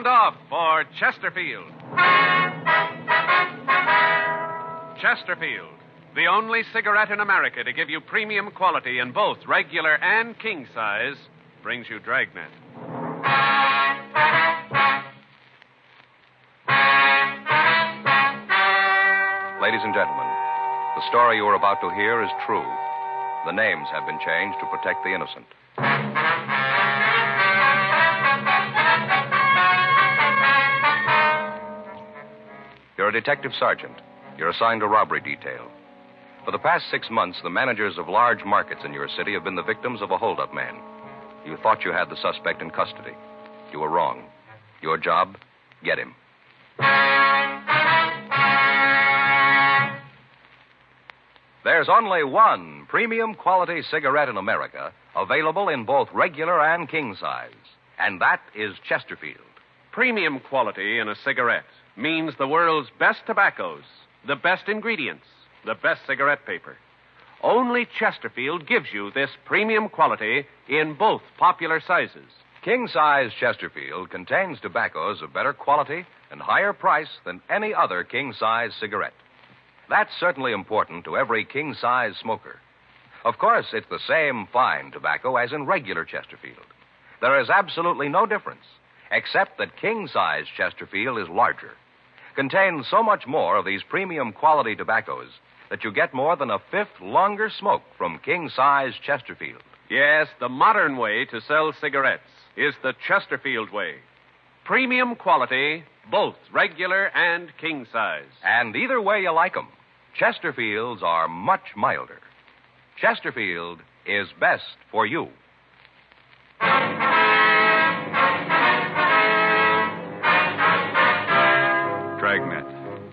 Sound off for Chesterfield. Chesterfield, the only cigarette in America to give you premium quality in both regular and king size, brings you Dragnet. Ladies and gentlemen, the story you are about to hear is true. The names have been changed to protect the innocent. A detective sergeant. You're assigned to robbery detail. For the past six months, the managers of large markets in your city have been the victims of a holdup man. You thought you had the suspect in custody. You were wrong. Your job? Get him. There's only one premium quality cigarette in America available in both regular and king size, and that is Chesterfield. Premium quality in a cigarette means the world's best tobaccos, the best ingredients, the best cigarette paper. Only Chesterfield gives you this premium quality in both popular sizes. King size Chesterfield contains tobaccos of better quality and higher price than any other king size cigarette. That's certainly important to every king size smoker. Of course, it's the same fine tobacco as in regular Chesterfield. There is absolutely no difference, except that king size Chesterfield is larger. Contains so much more of these premium quality tobaccos that you get more than a fifth longer smoke from king size Chesterfield. Yes, the modern way to sell cigarettes is the Chesterfield way. Premium quality, both regular and king size. And either way you like 'em, Chesterfields are much milder. Chesterfield is best for you.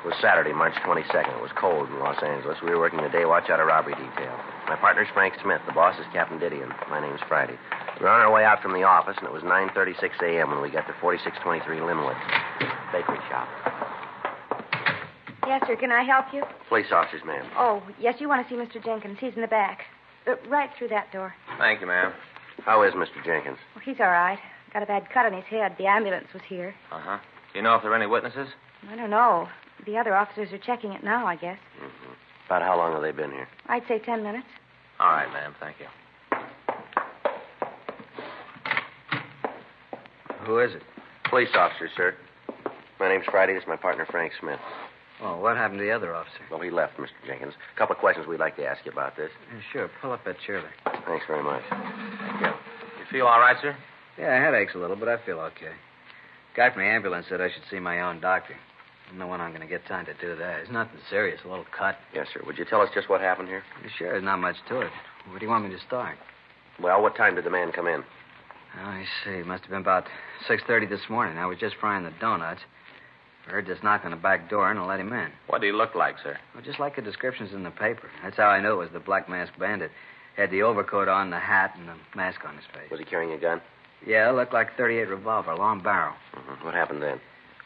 It was Saturday, March 22nd. It was cold in Los Angeles. We were working the day watch out of robbery detail. My partner's Frank Smith. The boss is Captain Didion. My name's Friday. We were on our way out from the office, and it was 9.36 a.m. when we got to 4623 Linwood. Bakery shop. Yes, sir. Can I help you? Police officers, ma'am. Oh, yes, you want to see Mr. Jenkins. He's in the back. Uh, right through that door. Thank you, ma'am. How is Mr. Jenkins? Oh, he's all right. Got a bad cut on his head. The ambulance was here. Uh huh. Do you know if there are any witnesses? I don't know. The other officers are checking it now, I guess. Mm-hmm. About how long have they been here? I'd say ten minutes. All right, ma'am. Thank you. Who is it? Police officer, sir. My name's Friday. This is my partner, Frank Smith. Oh, what happened to the other officer? Well, he left, Mr. Jenkins. A couple of questions we'd like to ask you about this. Yeah, sure. Pull up that chair there. Thanks very much. Thank you. You feel all right, sir? Yeah, headaches a little, but I feel okay. Guy from the ambulance said I should see my own doctor. I don't know when I'm going to get time to do that. It's nothing serious, a little cut. Yes, sir. Would you tell us just what happened here? Sure, there's not much to it. Where do you want me to start? Well, what time did the man come in? Oh, I see. Must have been about 6.30 this morning. I was just frying the donuts. I heard this knock on the back door, and I let him in. What did he look like, sir? Well, just like the descriptions in the paper. That's how I knew it was the Black Masked Bandit. Had the overcoat on, the hat, and the mask on his face. Was he carrying a gun? Yeah, it looked like a 38 revolver, long barrel. Mm-hmm. What happened then?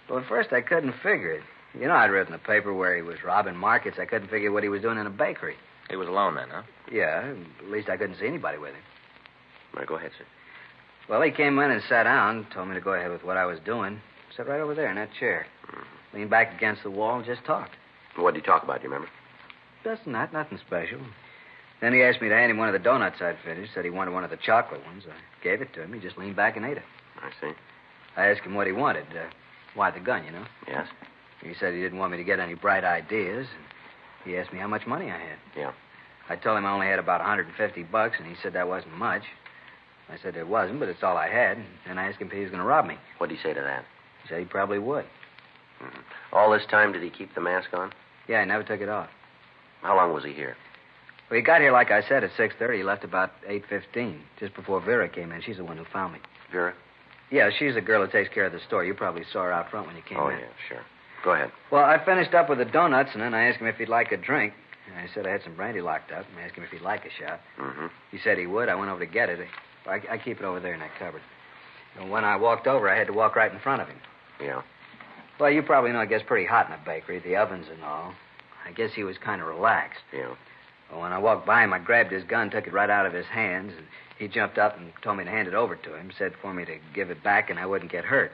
Well, at first I couldn't figure it. You know, I'd read in the paper where he was robbing markets. I couldn't figure what he was doing in a bakery. He was alone then, huh? Yeah, at least I couldn't see anybody with him. All right, go ahead, sir. Well, he came in and sat down, told me to go ahead with what I was doing. Sat right over there in that chair. Mm-hmm. Leaned back against the wall and just talked. What did he talk about, do you remember? Just that, nothing special. Then he asked me to hand him one of the donuts I'd finished. Said he wanted one of the chocolate ones. I gave it to him. He just leaned back and ate it. I see. I asked him what he wanted. Uh, why the gun, you know? Yes? He said he didn't want me to get any bright ideas. And he asked me how much money I had. Yeah. I told him I only had about 150 bucks, and he said that wasn't much. I said there wasn't, but it's all I had. And I asked him if he was going to rob me. What did he say to that? He said he probably would. Mm-hmm. All this time, did he keep the mask on? Yeah, he never took it off. How long was he here? Well, he got here, like I said, at 6.30. He left about 8.15, just before Vera came in. She's the one who found me. Vera? Yeah, she's the girl who takes care of the store. You probably saw her out front when you came in. oh, in. yeah, sure. Go ahead. Well, I finished up with the donuts, and then I asked him if he'd like a drink. I said I had some brandy locked up and asked him if he'd like a shot. Mm-hmm. He said he would. I went over to get it. I, I keep it over there in that cupboard. And when I walked over, I had to walk right in front of him. Yeah. Well, you probably know it gets pretty hot in a bakery, the ovens and all. I guess he was kind of relaxed. Yeah. Well, when I walked by him, I grabbed his gun, took it right out of his hands, and he jumped up and told me to hand it over to him, said for me to give it back and I wouldn't get hurt.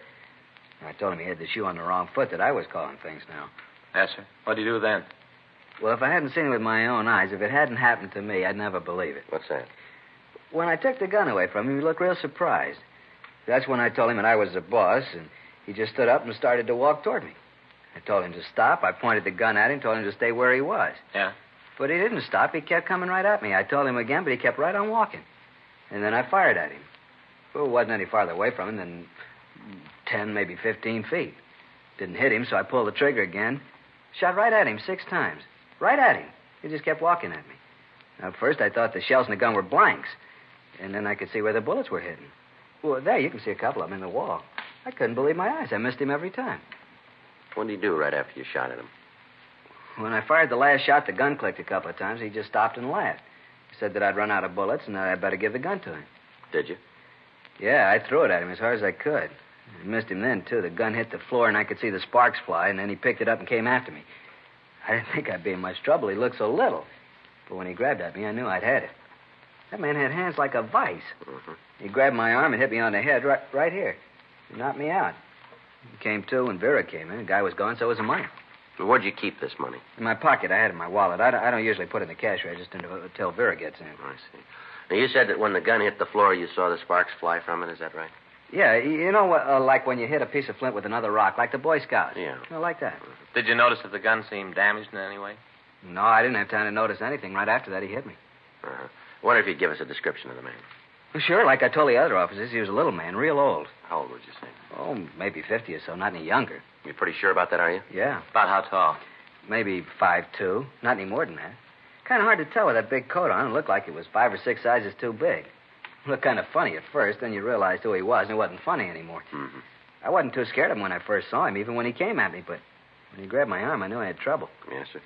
I told him he had the shoe on the wrong foot, that I was calling things now. Yes, sir. What'd you do then? Well, if I hadn't seen it with my own eyes, if it hadn't happened to me, I'd never believe it. What's that? When I took the gun away from him, he looked real surprised. That's when I told him that I was the boss, and he just stood up and started to walk toward me. I told him to stop. I pointed the gun at him, told him to stay where he was. Yeah? But he didn't stop. He kept coming right at me. I told him again, but he kept right on walking. And then I fired at him. Well, it wasn't any farther away from him than 10, maybe 15 feet. Didn't hit him, so I pulled the trigger again. Shot right at him six times. Right at him. He just kept walking at me. Now, at first, I thought the shells in the gun were blanks. And then I could see where the bullets were hitting. Well, there, you can see a couple of them in the wall. I couldn't believe my eyes. I missed him every time. What did he do right after you shot at him? When I fired the last shot, the gun clicked a couple of times. He just stopped and laughed. He said that I'd run out of bullets and that I'd better give the gun to him. Did you? Yeah, I threw it at him as hard as I could. I missed him then, too. The gun hit the floor, and I could see the sparks fly, and then he picked it up and came after me. I didn't think I'd be in much trouble. He looked so little. But when he grabbed at me, I knew I'd had it. That man had hands like a vice. Mm-hmm. He grabbed my arm and hit me on the head right, right here. He knocked me out. He came to when Vera came in. The guy was gone, so was the money. Well, where'd you keep this money? In my pocket, I had it in my wallet. I don't, I don't usually put it in the cash register until, until Vera gets in. I see. Now, you said that when the gun hit the floor, you saw the sparks fly from it. Is that right? Yeah, you you know, uh, like when you hit a piece of flint with another rock, like the Boy Scouts. Yeah. You know, like that. Did you notice that the gun seemed damaged in any way? No, I didn't have time to notice anything. Right after that, he hit me. Uh-huh. I wonder if you'd give us a description of the man. Well, sure, like I told the other officers, he was a little man, real old. How old would you say? Oh, maybe 50 or so, not any younger. You're pretty sure about that, are you? Yeah, About how tall? maybe five two, not any more than that. Kind of hard to tell with that big coat on. It looked like it was five or six sizes too big. Looked kind of funny at first, then you realized who he was, and it wasn't funny anymore. Mm-hmm. I wasn't too scared of him when I first saw him, even when he came at me, but when he grabbed my arm, I knew I had trouble. Yes, sir.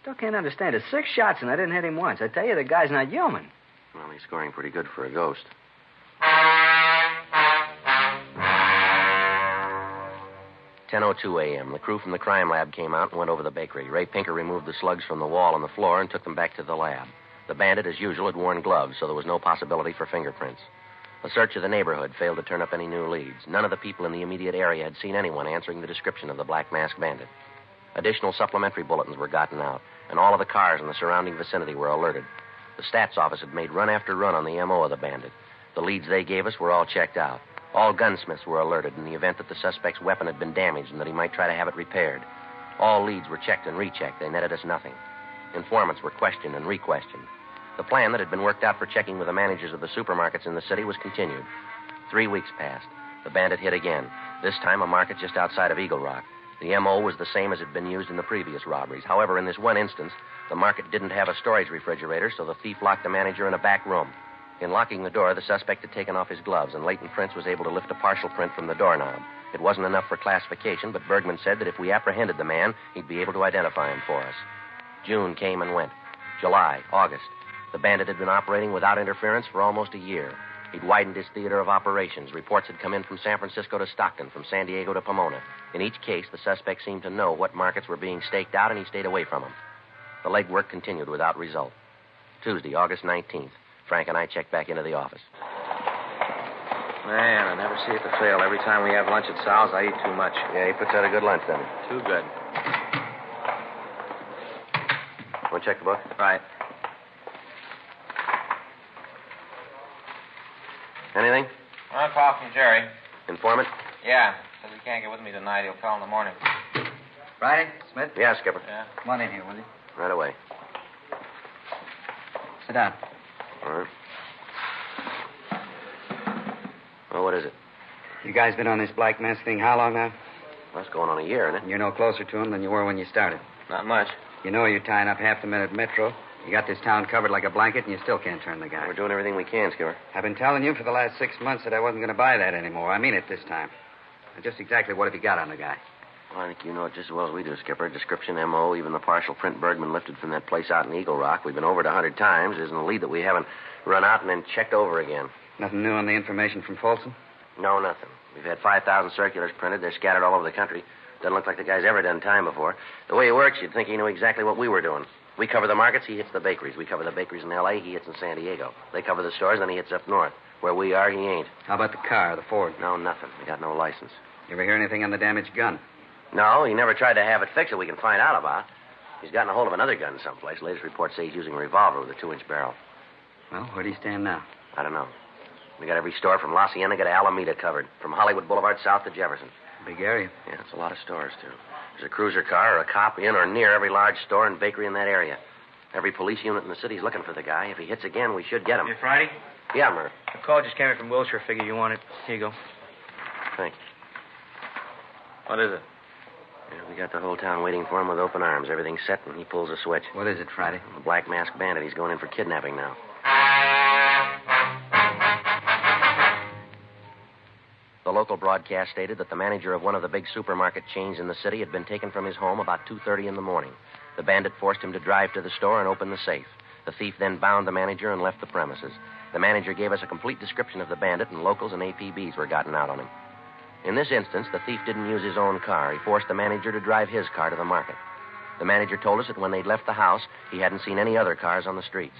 Still can't understand it. Six shots, and I didn't hit him once. I tell you, the guy's not human. Well, he's scoring pretty good for a ghost. 10.02 a.m. The crew from the crime lab came out and went over the bakery. Ray Pinker removed the slugs from the wall and the floor and took them back to the lab. The bandit, as usual, had worn gloves, so there was no possibility for fingerprints. A search of the neighborhood failed to turn up any new leads. None of the people in the immediate area had seen anyone answering the description of the Black Mask Bandit. Additional supplementary bulletins were gotten out, and all of the cars in the surrounding vicinity were alerted. The stats office had made run after run on the MO of the bandit. The leads they gave us were all checked out. All gunsmiths were alerted in the event that the suspect's weapon had been damaged and that he might try to have it repaired. All leads were checked and rechecked. They netted us nothing. Informants were questioned and re-questioned. The plan that had been worked out for checking with the managers of the supermarkets in the city was continued. Three weeks passed. The bandit hit again, this time a market just outside of Eagle Rock. The MO was the same as had been used in the previous robberies. However, in this one instance, the market didn't have a storage refrigerator, so the thief locked the manager in a back room. In locking the door, the suspect had taken off his gloves, and Latent Prints was able to lift a partial print from the doorknob. It wasn't enough for classification, but Bergman said that if we apprehended the man, he'd be able to identify him for us. June came and went. July, August. The bandit had been operating without interference for almost a year. He'd widened his theater of operations. Reports had come in from San Francisco to Stockton, from San Diego to Pomona. In each case, the suspect seemed to know what markets were being staked out, and he stayed away from them. The legwork continued without result. Tuesday, August 19th. Frank and I checked back into the office. Man, I never see it to fail. Every time we have lunch at Sal's, I eat too much. Yeah, he puts out a good lunch, doesn't he? Too good. Want to check the book? Right. Anything? Well, a call from Jerry. Informant? Yeah. Says he can't get with me tonight. He'll call in the morning. Friday, Smith, Yeah, Skipper. Yeah. come on in here, will you? Right away. Sit down. All right. Well, what is it? You guys been on this Black Mask thing how long now? It's going on a year, isn't it? And you're no closer to him than you were when you started. Not much. You know you're tying up half the men at Metro. You got this town covered like a blanket, and you still can't turn the guy. We're doing everything we can, Skipper. I've been telling you for the last six months that I wasn't going to buy that anymore. I mean it this time. Now, Just exactly what have you got on the guy? Well, I think you know it just as well as we do, Skipper. Description, M.O., even the partial print Bergman lifted from that place out in Eagle Rock. We've been over it a hundred times. Isn't a lead that we haven't run out and then checked over again. Nothing new on the information from Folsom? No, nothing. We've had 5,000 circulars printed. They're scattered all over the country. Doesn't look like the guy's ever done time before. The way he works, you'd think he knew exactly what we were doing. We cover the markets, he hits the bakeries. We cover the bakeries in L.A., he hits in San Diego. They cover the stores, then he hits up north. Where we are, he ain't. How about the car, the Ford? No, nothing. We got no license. You ever hear anything on the damaged gun? No, he never tried to have it fixed that we can find out about. He's gotten a hold of another gun someplace. Latest reports say he's using a revolver with a two-inch barrel. Well, where do you stand now? I don't know. We got every store from La Cienega to Alameda covered, from Hollywood Boulevard south to Jefferson. Big area. Yeah, it's a lot of stores, too. There's a cruiser car or a cop in or near every large store and bakery in that area. Every police unit in the city's looking for the guy. If he hits again, we should get him. Hey, Friday? Yeah, Murph. A call just came in from Wilshire. Figure you want it. Here you go. Thanks. What is it? Yeah, we got the whole town waiting for him with open arms. Everything's set, and he pulls a switch. What is it, Friday? The Black Mask Bandit. He's going in for kidnapping now. The local broadcast stated that the manager of one of the big supermarket chains in the city had been taken from his home about 2:30 in the morning. The bandit forced him to drive to the store and open the safe. The thief then bound the manager and left the premises. The manager gave us a complete description of the bandit, and locals and APBs were gotten out on him. In this instance, the thief didn't use his own car. He forced the manager to drive his car to the market. The manager told us that when they'd left the house, he hadn't seen any other cars on the streets.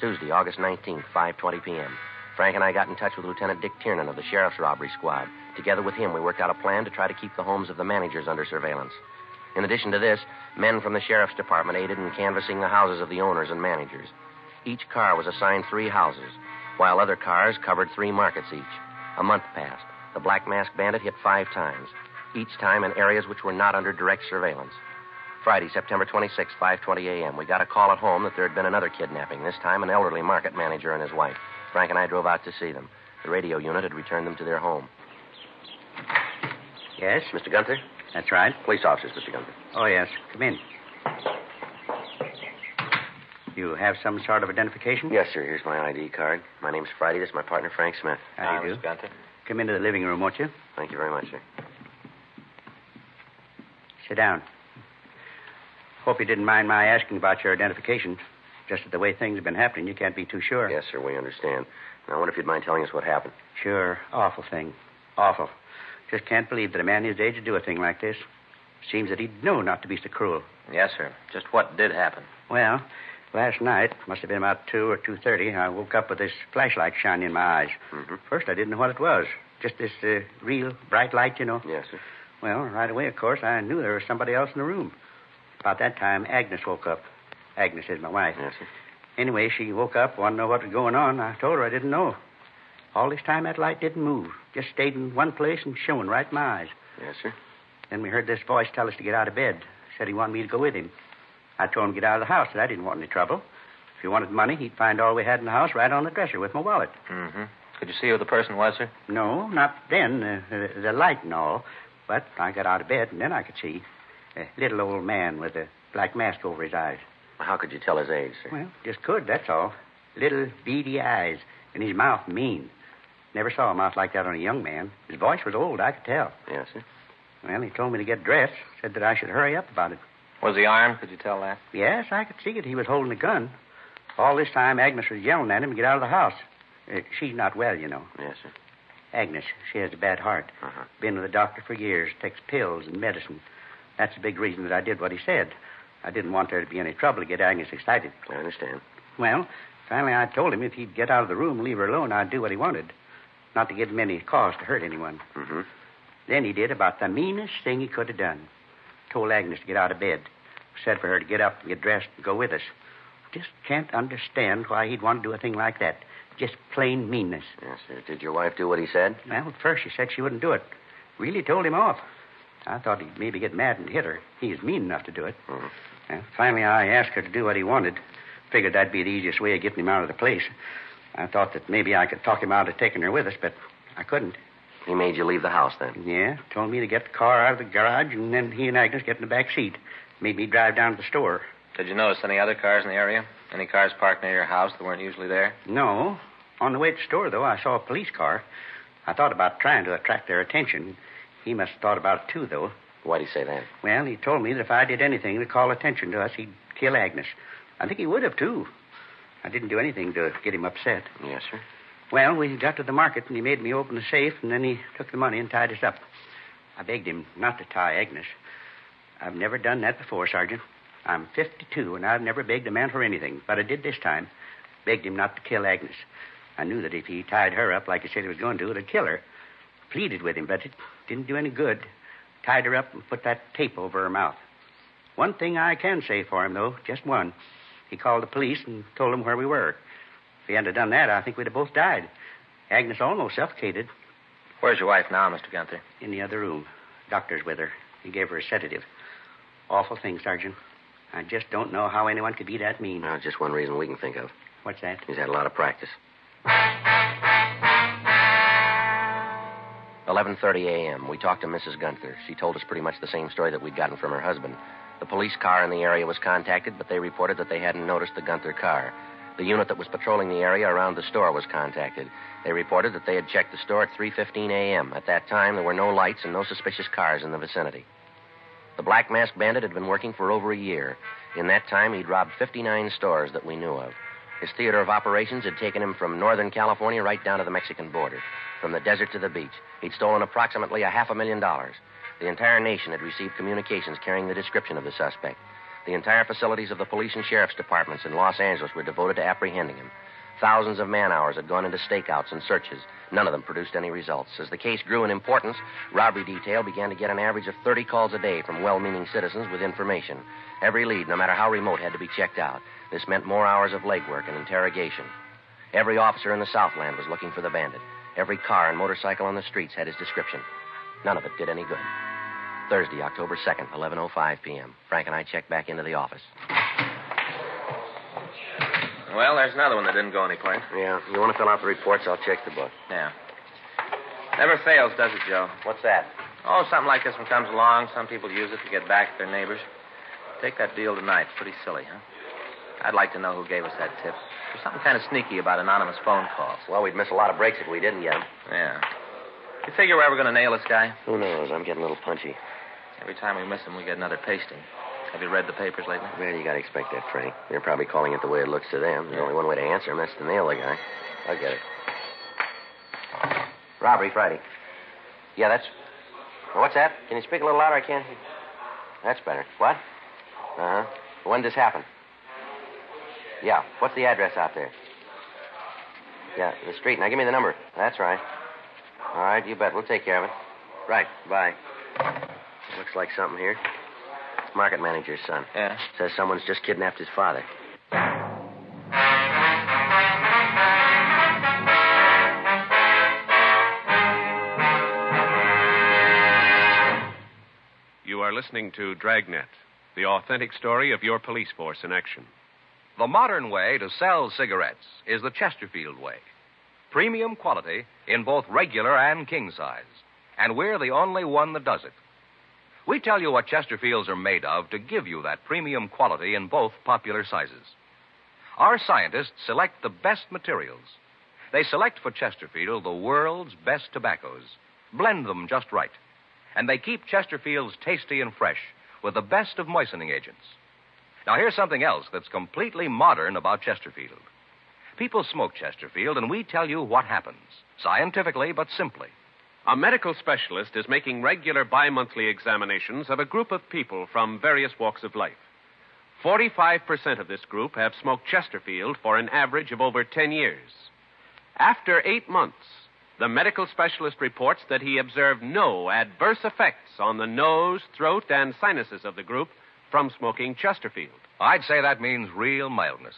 Tuesday, August 19th, 5:20 p.m. Frank and I got in touch with Lieutenant Dick Tiernan of the Sheriff's Robbery Squad. Together with him, we worked out a plan to try to keep the homes of the managers under surveillance. In addition to this, men from the Sheriff's Department aided in canvassing the houses of the owners and managers. Each car was assigned three houses, while other cars covered three markets each. A month passed. The Black Mask Bandit hit five times, each time in areas which were not under direct surveillance. Friday, September 26, 5:20 a.m. We got a call at home that there had been another kidnapping. This time, an elderly market manager and his wife. Frank and I drove out to see them. The radio unit had returned them to their home. Yes? Mr. Gunther? That's right. Police officers, Mr. Gunther. Oh, yes. Come in. You have some sort of identification? Yes, sir. Here's my ID card. My name's Friday. This is my partner, Frank Smith. How do you Mr. do? Gunther. Come into the living room, won't you? Thank you very much, sir. Sit down. Hope you didn't mind my asking about your identification. Just that the way things have been happening, you can't be too sure. Yes, sir. We understand. Now, I wonder if you'd mind telling us what happened. Sure. Awful thing. Awful. Just can't believe that a man his age would do a thing like this. Seems that he'd know not to be so cruel. Yes, sir. Just what did happen? Well, last night, must have been about 2 or 2.30, I woke up with this flashlight shining in my eyes. Mhm. First, I didn't know what it was. Just this uh, real bright light, you know. Yes, sir. Well, right away, of course, I knew there was somebody else in the room. About that time, Agnes woke up. Agnes is my wife. Yes, sir. Anyway, she woke up, wanted to know what was going on. I told her I didn't know. All this time, that light didn't move. Just stayed in one place and shone right in my eyes. Yes, sir. Then we heard this voice tell us to get out of bed. Said he wanted me to go with him. I told him to get out of the house, that I didn't want any trouble. If he wanted money, he'd find all we had in the house right on the dresser with my wallet. Mm-hmm. Could you see who the person was, sir? No, not then. Uh, the, the light and all. But I got out of bed, and then I could see. A little old man with a black mask over his eyes. How could you tell his age, sir? Well, just could, that's all. Little beady eyes, and his mouth mean. Never saw a mouth like that on a young man. His voice was old, I could tell. Yes, sir. Well, he told me to get dressed, said that I should hurry up about it. Was he armed? Could you tell that? Yes, I could see it. He was holding a gun. All this time, Agnes was yelling at him to get out of the house. Uh, she's not well, you know. Yes, sir. Agnes, she has a bad heart. Uh-huh. Been with a doctor for years, takes pills and medicine. That's the big reason that I did what he said. I didn't want there to be any trouble to get Agnes excited. I understand. Well, finally I told him if he'd get out of the room and leave her alone, I'd do what he wanted. Not to give him any cause to hurt anyone. Mm-hmm. Then he did about the meanest thing he could have done. Told Agnes to get out of bed. Said for her to get up and get dressed and go with us. Just can't understand why he'd want to do a thing like that. Just plain meanness. Yes, sir. Did your wife do what he said? Well, at first she said she wouldn't do it. Really told him off. I thought he'd maybe get mad and hit her. He's mean enough to do it. Mm-hmm. Well, finally, I asked her to do what he wanted. Figured that'd be the easiest way of getting him out of the place. I thought that maybe I could talk him out of taking her with us, but I couldn't. He made you leave the house then. Yeah, told me to get the car out of the garage, and then he and Agnes get in the back seat. Made me drive down to the store. Did you notice any other cars in the area? Any cars parked near your house that weren't usually there? No. On the way to the store, though, I saw a police car. I thought about trying to attract their attention. He must have thought about it, too, though. Why'd he say that? Well, he told me that if I did anything to call attention to us, he'd kill Agnes. I think he would have, too. I didn't do anything to get him upset. Yes, sir. Well, we got to the market, and he made me open the safe, and then he took the money and tied us up. I begged him not to tie Agnes. I've never done that before, Sergeant. I'm 52, and I've never begged a man for anything, but I did this time. Begged him not to kill Agnes. I knew that if he tied her up like he said he was going to, it'd kill her. Pleaded with him, but it didn't do any good. Tied her up and put that tape over her mouth. One thing I can say for him, though, just one. He called the police and told them where we were. If he hadn't done that, I think we'd have both died. Agnes almost suffocated Where's your wife now, Mr. Gunther? in the other room. Doctor's with her. He gave her a sedative. Awful thing, Sergeant. I just don't know how anyone could be that mean. Well, just one reason we can think of. What's that? He's had a lot of practice. 11:30 a.m. We talked to Mrs. Gunther. She told us pretty much the same story that we'd gotten from her husband. The police car in the area was contacted, but they reported that they hadn't noticed the Gunther car. The unit that was patrolling the area around the store was contacted. They reported that they had checked the store at 3:15 a.m. At that time, there were no lights and no suspicious cars in the vicinity. The Black Mask Bandit had been working for over a year. In that time, he'd robbed 59 stores that we knew of. His theater of operations had taken him from Northern California right down to the Mexican border, from the desert to the beach. He'd stolen approximately a half a million dollars. The entire nation had received communications carrying the description of the suspect. The entire facilities of the police and sheriff's departments in Los Angeles were devoted to apprehending him. Thousands of man hours had gone into stakeouts and searches. None of them produced any results. As the case grew in importance, robbery detail began to get an average of 30 calls a day from well meaning citizens with information. Every lead, no matter how remote, had to be checked out. This meant more hours of legwork and interrogation. Every officer in the Southland was looking for the bandit. Every car and motorcycle on the streets had his description. None of it did any good. Thursday, October 2nd, 11.05 p.m. Frank and I checked back into the office. Well, there's another one that didn't go anyplace. Yeah, you want to fill out the reports? I'll check the book. Yeah. Never fails, does it, Joe? What's that? Oh, something like this one comes along. Some people use it to get back at their neighbors. Take that deal tonight. It's pretty silly, huh? I'd like to know who gave us that tip. There's something kind of sneaky about anonymous phone calls. Well, we'd miss a lot of breaks if we didn't get them. Yeah. You figure we're ever going to nail this guy? Who knows? I'm getting a little punchy. Every time we miss him, we get another pasting. Have you read the papers lately? Well, you got to expect that, Frank. They're probably calling it the way it looks to them. There's only one way to answer him. That's to nail the guy. I'll get it. Robbery Friday. Yeah, that's. Well, what's that? Can you speak a little louder? I can't. That's better. What? Uh huh. When did this happen? Yeah. What's the address out there? Yeah, the street. Now give me the number. That's right. All right, you bet. We'll take care of it. Right. Bye. Looks like something here. It's market manager's son. Yeah. Says someone's just kidnapped his father. You are listening to Dragnet, the authentic story of your police force in action. The modern way to sell cigarettes is the Chesterfield way. Premium quality in both regular and king size. And we're the only one that does it. We tell you what Chesterfields are made of to give you that premium quality in both popular sizes. Our scientists select the best materials. They select for Chesterfield the world's best tobaccos, blend them just right, and they keep Chesterfields tasty and fresh with the best of moistening agents. Now, here's something else that's completely modern about Chesterfield. People smoke Chesterfield, and we tell you what happens, scientifically but simply. A medical specialist is making regular bi monthly examinations of a group of people from various walks of life. 45% of this group have smoked Chesterfield for an average of over 10 years. After eight months, the medical specialist reports that he observed no adverse effects on the nose, throat, and sinuses of the group from smoking Chesterfield. I'd say that means real mildness.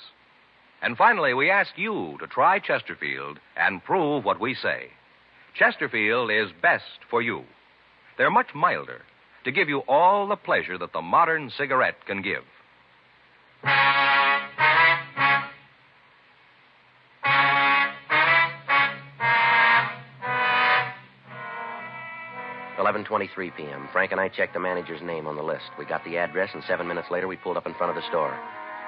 And finally, we ask you to try Chesterfield and prove what we say. Chesterfield is best for you. They're much milder to give you all the pleasure that the modern cigarette can give. Eleven twenty-three p.m. Frank and I checked the manager's name on the list. We got the address, and seven minutes later, we pulled up in front of the store.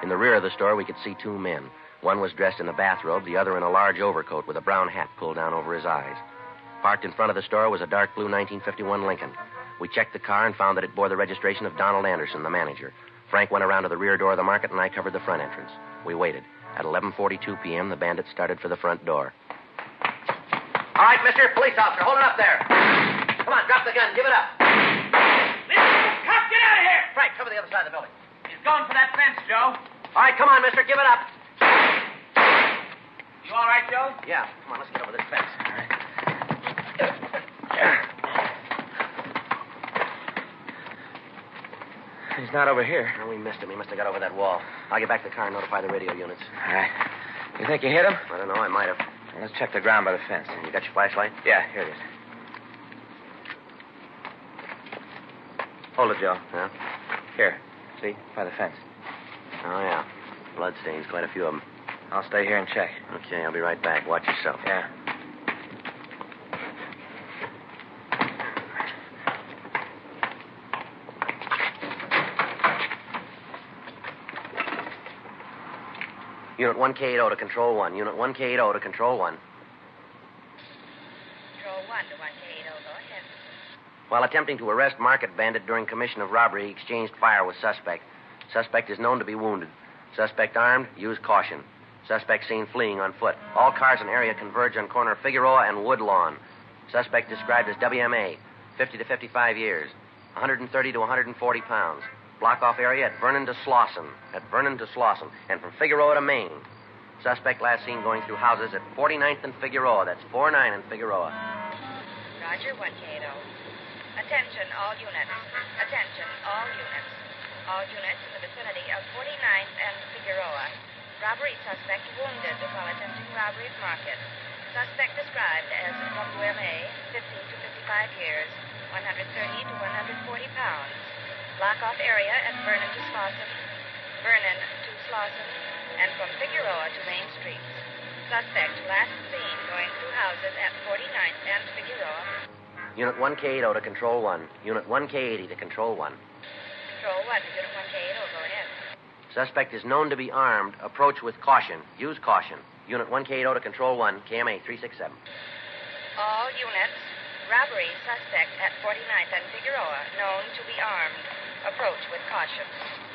In the rear of the store, we could see two men. One was dressed in a bathrobe, the other in a large overcoat with a brown hat pulled down over his eyes. Parked in front of the store was a dark blue 1951 Lincoln. We checked the car and found that it bore the registration of Donald Anderson, the manager. Frank went around to the rear door of the market, and I covered the front entrance. We waited. At 11:42 p.m., the bandits started for the front door. All right, Mister Police Officer, hold it up there. Come on, drop the gun. Give it up. Mister Cop, get out of here! Frank, cover the other side of the building. He's going for that fence, Joe. All right, come on, Mister. Give it up. You all right, Joe? Yeah, come on, let's get over this fence. He's not over here. Oh, well, we missed him. He must have got over that wall. I'll get back to the car and notify the radio units. All right. You think you hit him? I don't know. I might have. Well, let's check the ground by the fence. You got your flashlight? Yeah, here it is. Hold it, Joe. Yeah? Here. See? By the fence. Oh, yeah. Blood stains, quite a few of them. I'll stay here and check. Okay, I'll be right back. Watch yourself. Yeah. Unit 1K80 to Control 1. Unit 1K80 to Control 1. Control 1 to 1K80. Go ahead. While attempting to arrest market bandit during commission of robbery, he exchanged fire with suspect. Suspect is known to be wounded. Suspect armed. Use caution. Suspect seen fleeing on foot. All cars in area converge on corner Figueroa and Woodlawn. Suspect described as WMA, 50 to 55 years, 130 to 140 pounds. Block off area at Vernon to Slauson. At Vernon to Slauson. And from Figueroa to Main. Suspect last seen going through houses at 49th and Figueroa. That's 49 and Figueroa. Roger, 1K80. Attention, all units. Attention, all units. All units in the vicinity of 49th and Figueroa. Robbery suspect wounded while attempting robbery of market. Suspect described as WMA, 15 to 55 years, 130 to 140 pounds. Block off area at Vernon to Slauson, Vernon to Slauson, and from Figueroa to Main Street. Suspect last seen going through houses at 49th and Figueroa. Unit 1K80 to Control 1. Unit 1K80 to Control 1. Control 1 to Unit 1K80. Go ahead. Suspect is known to be armed. Approach with caution. Use caution. Unit 1K80 to Control 1. KMA 367. All units. Robbery suspect at 49th and Figueroa, known to be armed. Approach with caution.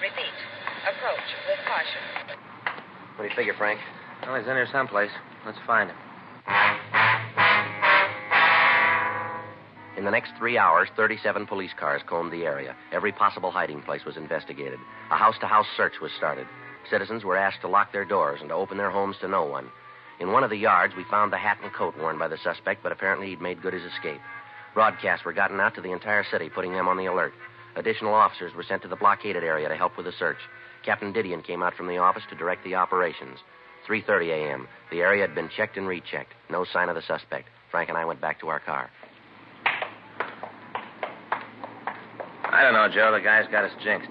Repeat. Approach with caution. What do you figure, Frank? Well, he's in here someplace. Let's find him. In the next three hours, 37 police cars combed the area. Every possible hiding place was investigated. A house to house search was started. Citizens were asked to lock their doors and to open their homes to no one. In one of the yards, we found the hat and coat worn by the suspect, but apparently he'd made good his escape. Broadcasts were gotten out to the entire city, putting them on the alert. Additional officers were sent to the blockaded area to help with the search. Captain Didion came out from the office to direct the operations. 3:30 a.m. The area had been checked and rechecked. No sign of the suspect. Frank and I went back to our car. I don't know, Joe. The guy's got us jinxed.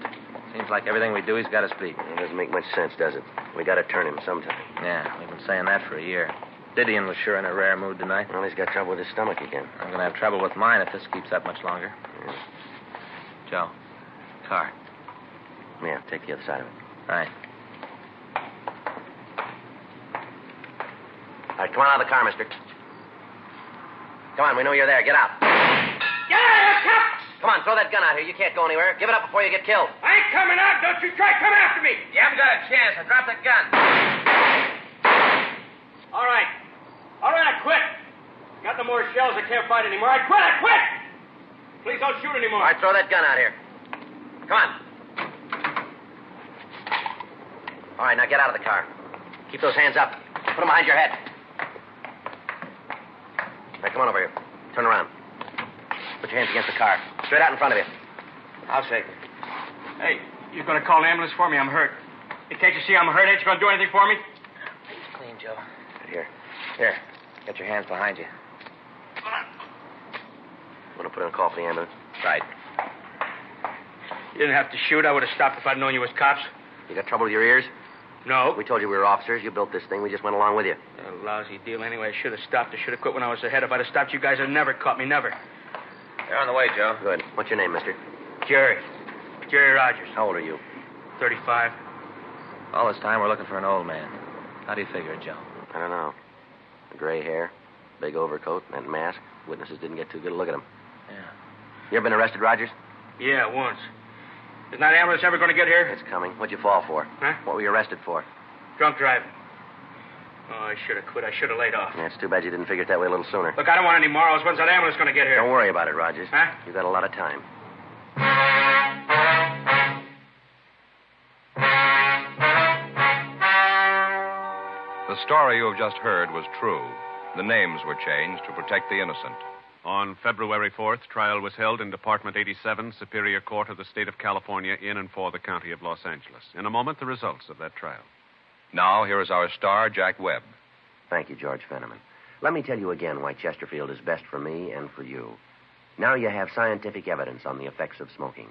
Seems like everything we do, he's got us beat. It doesn't make much sense, does it? We got to turn him sometime. Yeah, we've been saying that for a year. Didion was sure in a rare mood tonight. Well, he's got trouble with his stomach again. I'm going to have trouble with mine if this keeps up much longer. Yeah. Joe, car. Yeah, take the other side of it. Right. All right, come on out of the car, mister. Come on, we know you're there. Get out. Get out of here, cop! Come on, throw that gun out here. You can't go anywhere. Give it up before you get killed. I ain't coming out. Don't you try coming after me. You haven't got a chance. I dropped the gun. All right. All right, I quit. Got no more shells. I can't fight anymore. I quit. I quit. Please don't shoot anymore. All right, throw that gun out here. Come on. All right, now get out of the car. Keep those hands up. Put them behind your head. Now, come on over here. Turn around. Put your hands against the car. Straight out in front of you. I'll shake. Hey, you're going to call an ambulance for me. I'm hurt. Hey, can't you see I'm hurt? Ain't you going to do anything for me? Please, clean, Joe. Here. Here. Get your hands behind you. Want to put in a call for the ambulance? Right. You didn't have to shoot. I would have stopped if I'd known you was cops. You got trouble with your ears? No. We told you we were officers. You built this thing. We just went along with you. A lousy deal anyway. I should have stopped. I should have quit when I was ahead. If I'd have stopped, you guys would have never caught me. Never. They're on the way, Joe. Good. What's your name, mister? Jerry. Jerry Rogers. How old are you? 35. All this time, we're looking for an old man. How do you figure it, Joe? I don't know. Gray hair, big overcoat, and that mask. Witnesses didn't get too good a look at him. Yeah. You ever been arrested, Rogers? Yeah, once. Isn't that ambulance ever going to get here? It's coming. What'd you fall for? Huh? What were you arrested for? Drunk driving. Oh, I should have quit. I should have laid off. Yeah, it's too bad you didn't figure it that way a little sooner. Look, I don't want any morals. When's that ambulance going to get here? Don't worry about it, Rogers. Huh? You've got a lot of time. The story you have just heard was true. The names were changed to protect the innocent. On February 4th, trial was held in Department 87, Superior Court of the State of California, in and for the County of Los Angeles. In a moment, the results of that trial. Now, here is our star, Jack Webb. Thank you, George Fenneman. Let me tell you again why Chesterfield is best for me and for you. Now you have scientific evidence on the effects of smoking.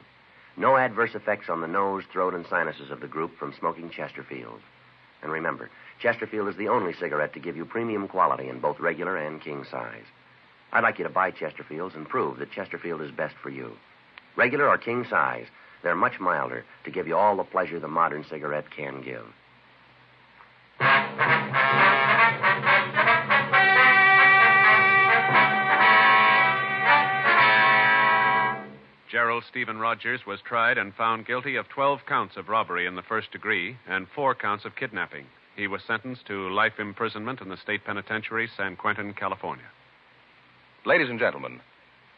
No adverse effects on the nose, throat, and sinuses of the group from smoking Chesterfield. And remember, Chesterfield is the only cigarette to give you premium quality in both regular and king size. I'd like you to buy Chesterfields and prove that Chesterfield is best for you. Regular or king size, they're much milder to give you all the pleasure the modern cigarette can give. Gerald Stephen Rogers was tried and found guilty of 12 counts of robbery in the first degree and four counts of kidnapping. He was sentenced to life imprisonment in the state penitentiary, San Quentin, California. Ladies and gentlemen,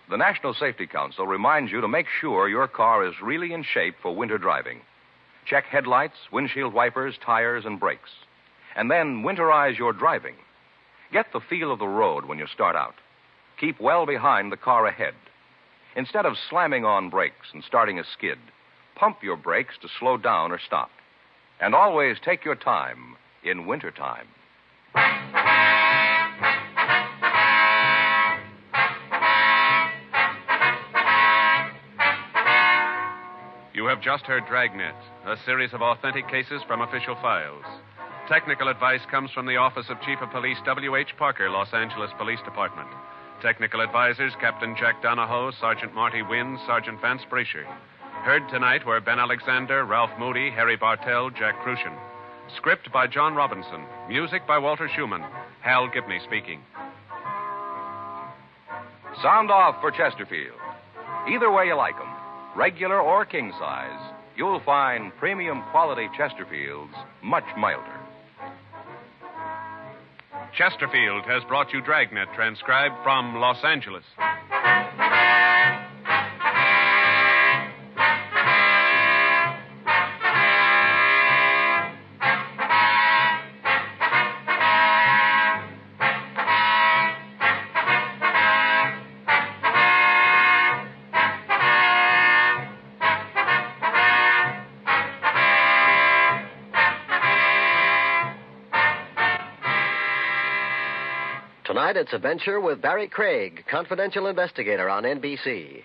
the National Safety Council reminds you to make sure your car is really in shape for winter driving. Check headlights, windshield wipers, tires, and brakes. And then winterize your driving. Get the feel of the road when you start out. Keep well behind the car ahead. Instead of slamming on brakes and starting a skid, pump your brakes to slow down or stop. And always take your time in wintertime. You have just heard Dragnet, a series of authentic cases from official files. Technical advice comes from the Office of Chief of Police W.H. Parker, Los Angeles Police Department. Technical advisors Captain Jack Donahoe, Sergeant Marty Wynn, Sergeant Vance Brasher. Heard tonight were Ben Alexander, Ralph Moody, Harry Bartell, Jack Kruschen. Script by John Robinson. Music by Walter Schumann. Hal Gibney speaking. Sound off for Chesterfield. Either way you like 'em, regular or king size, you'll find premium quality Chesterfields much milder. Chesterfield has brought you Dragnet, transcribed from Los Angeles. Tonight, it's Adventure with Barry Craig, confidential investigator on NBC.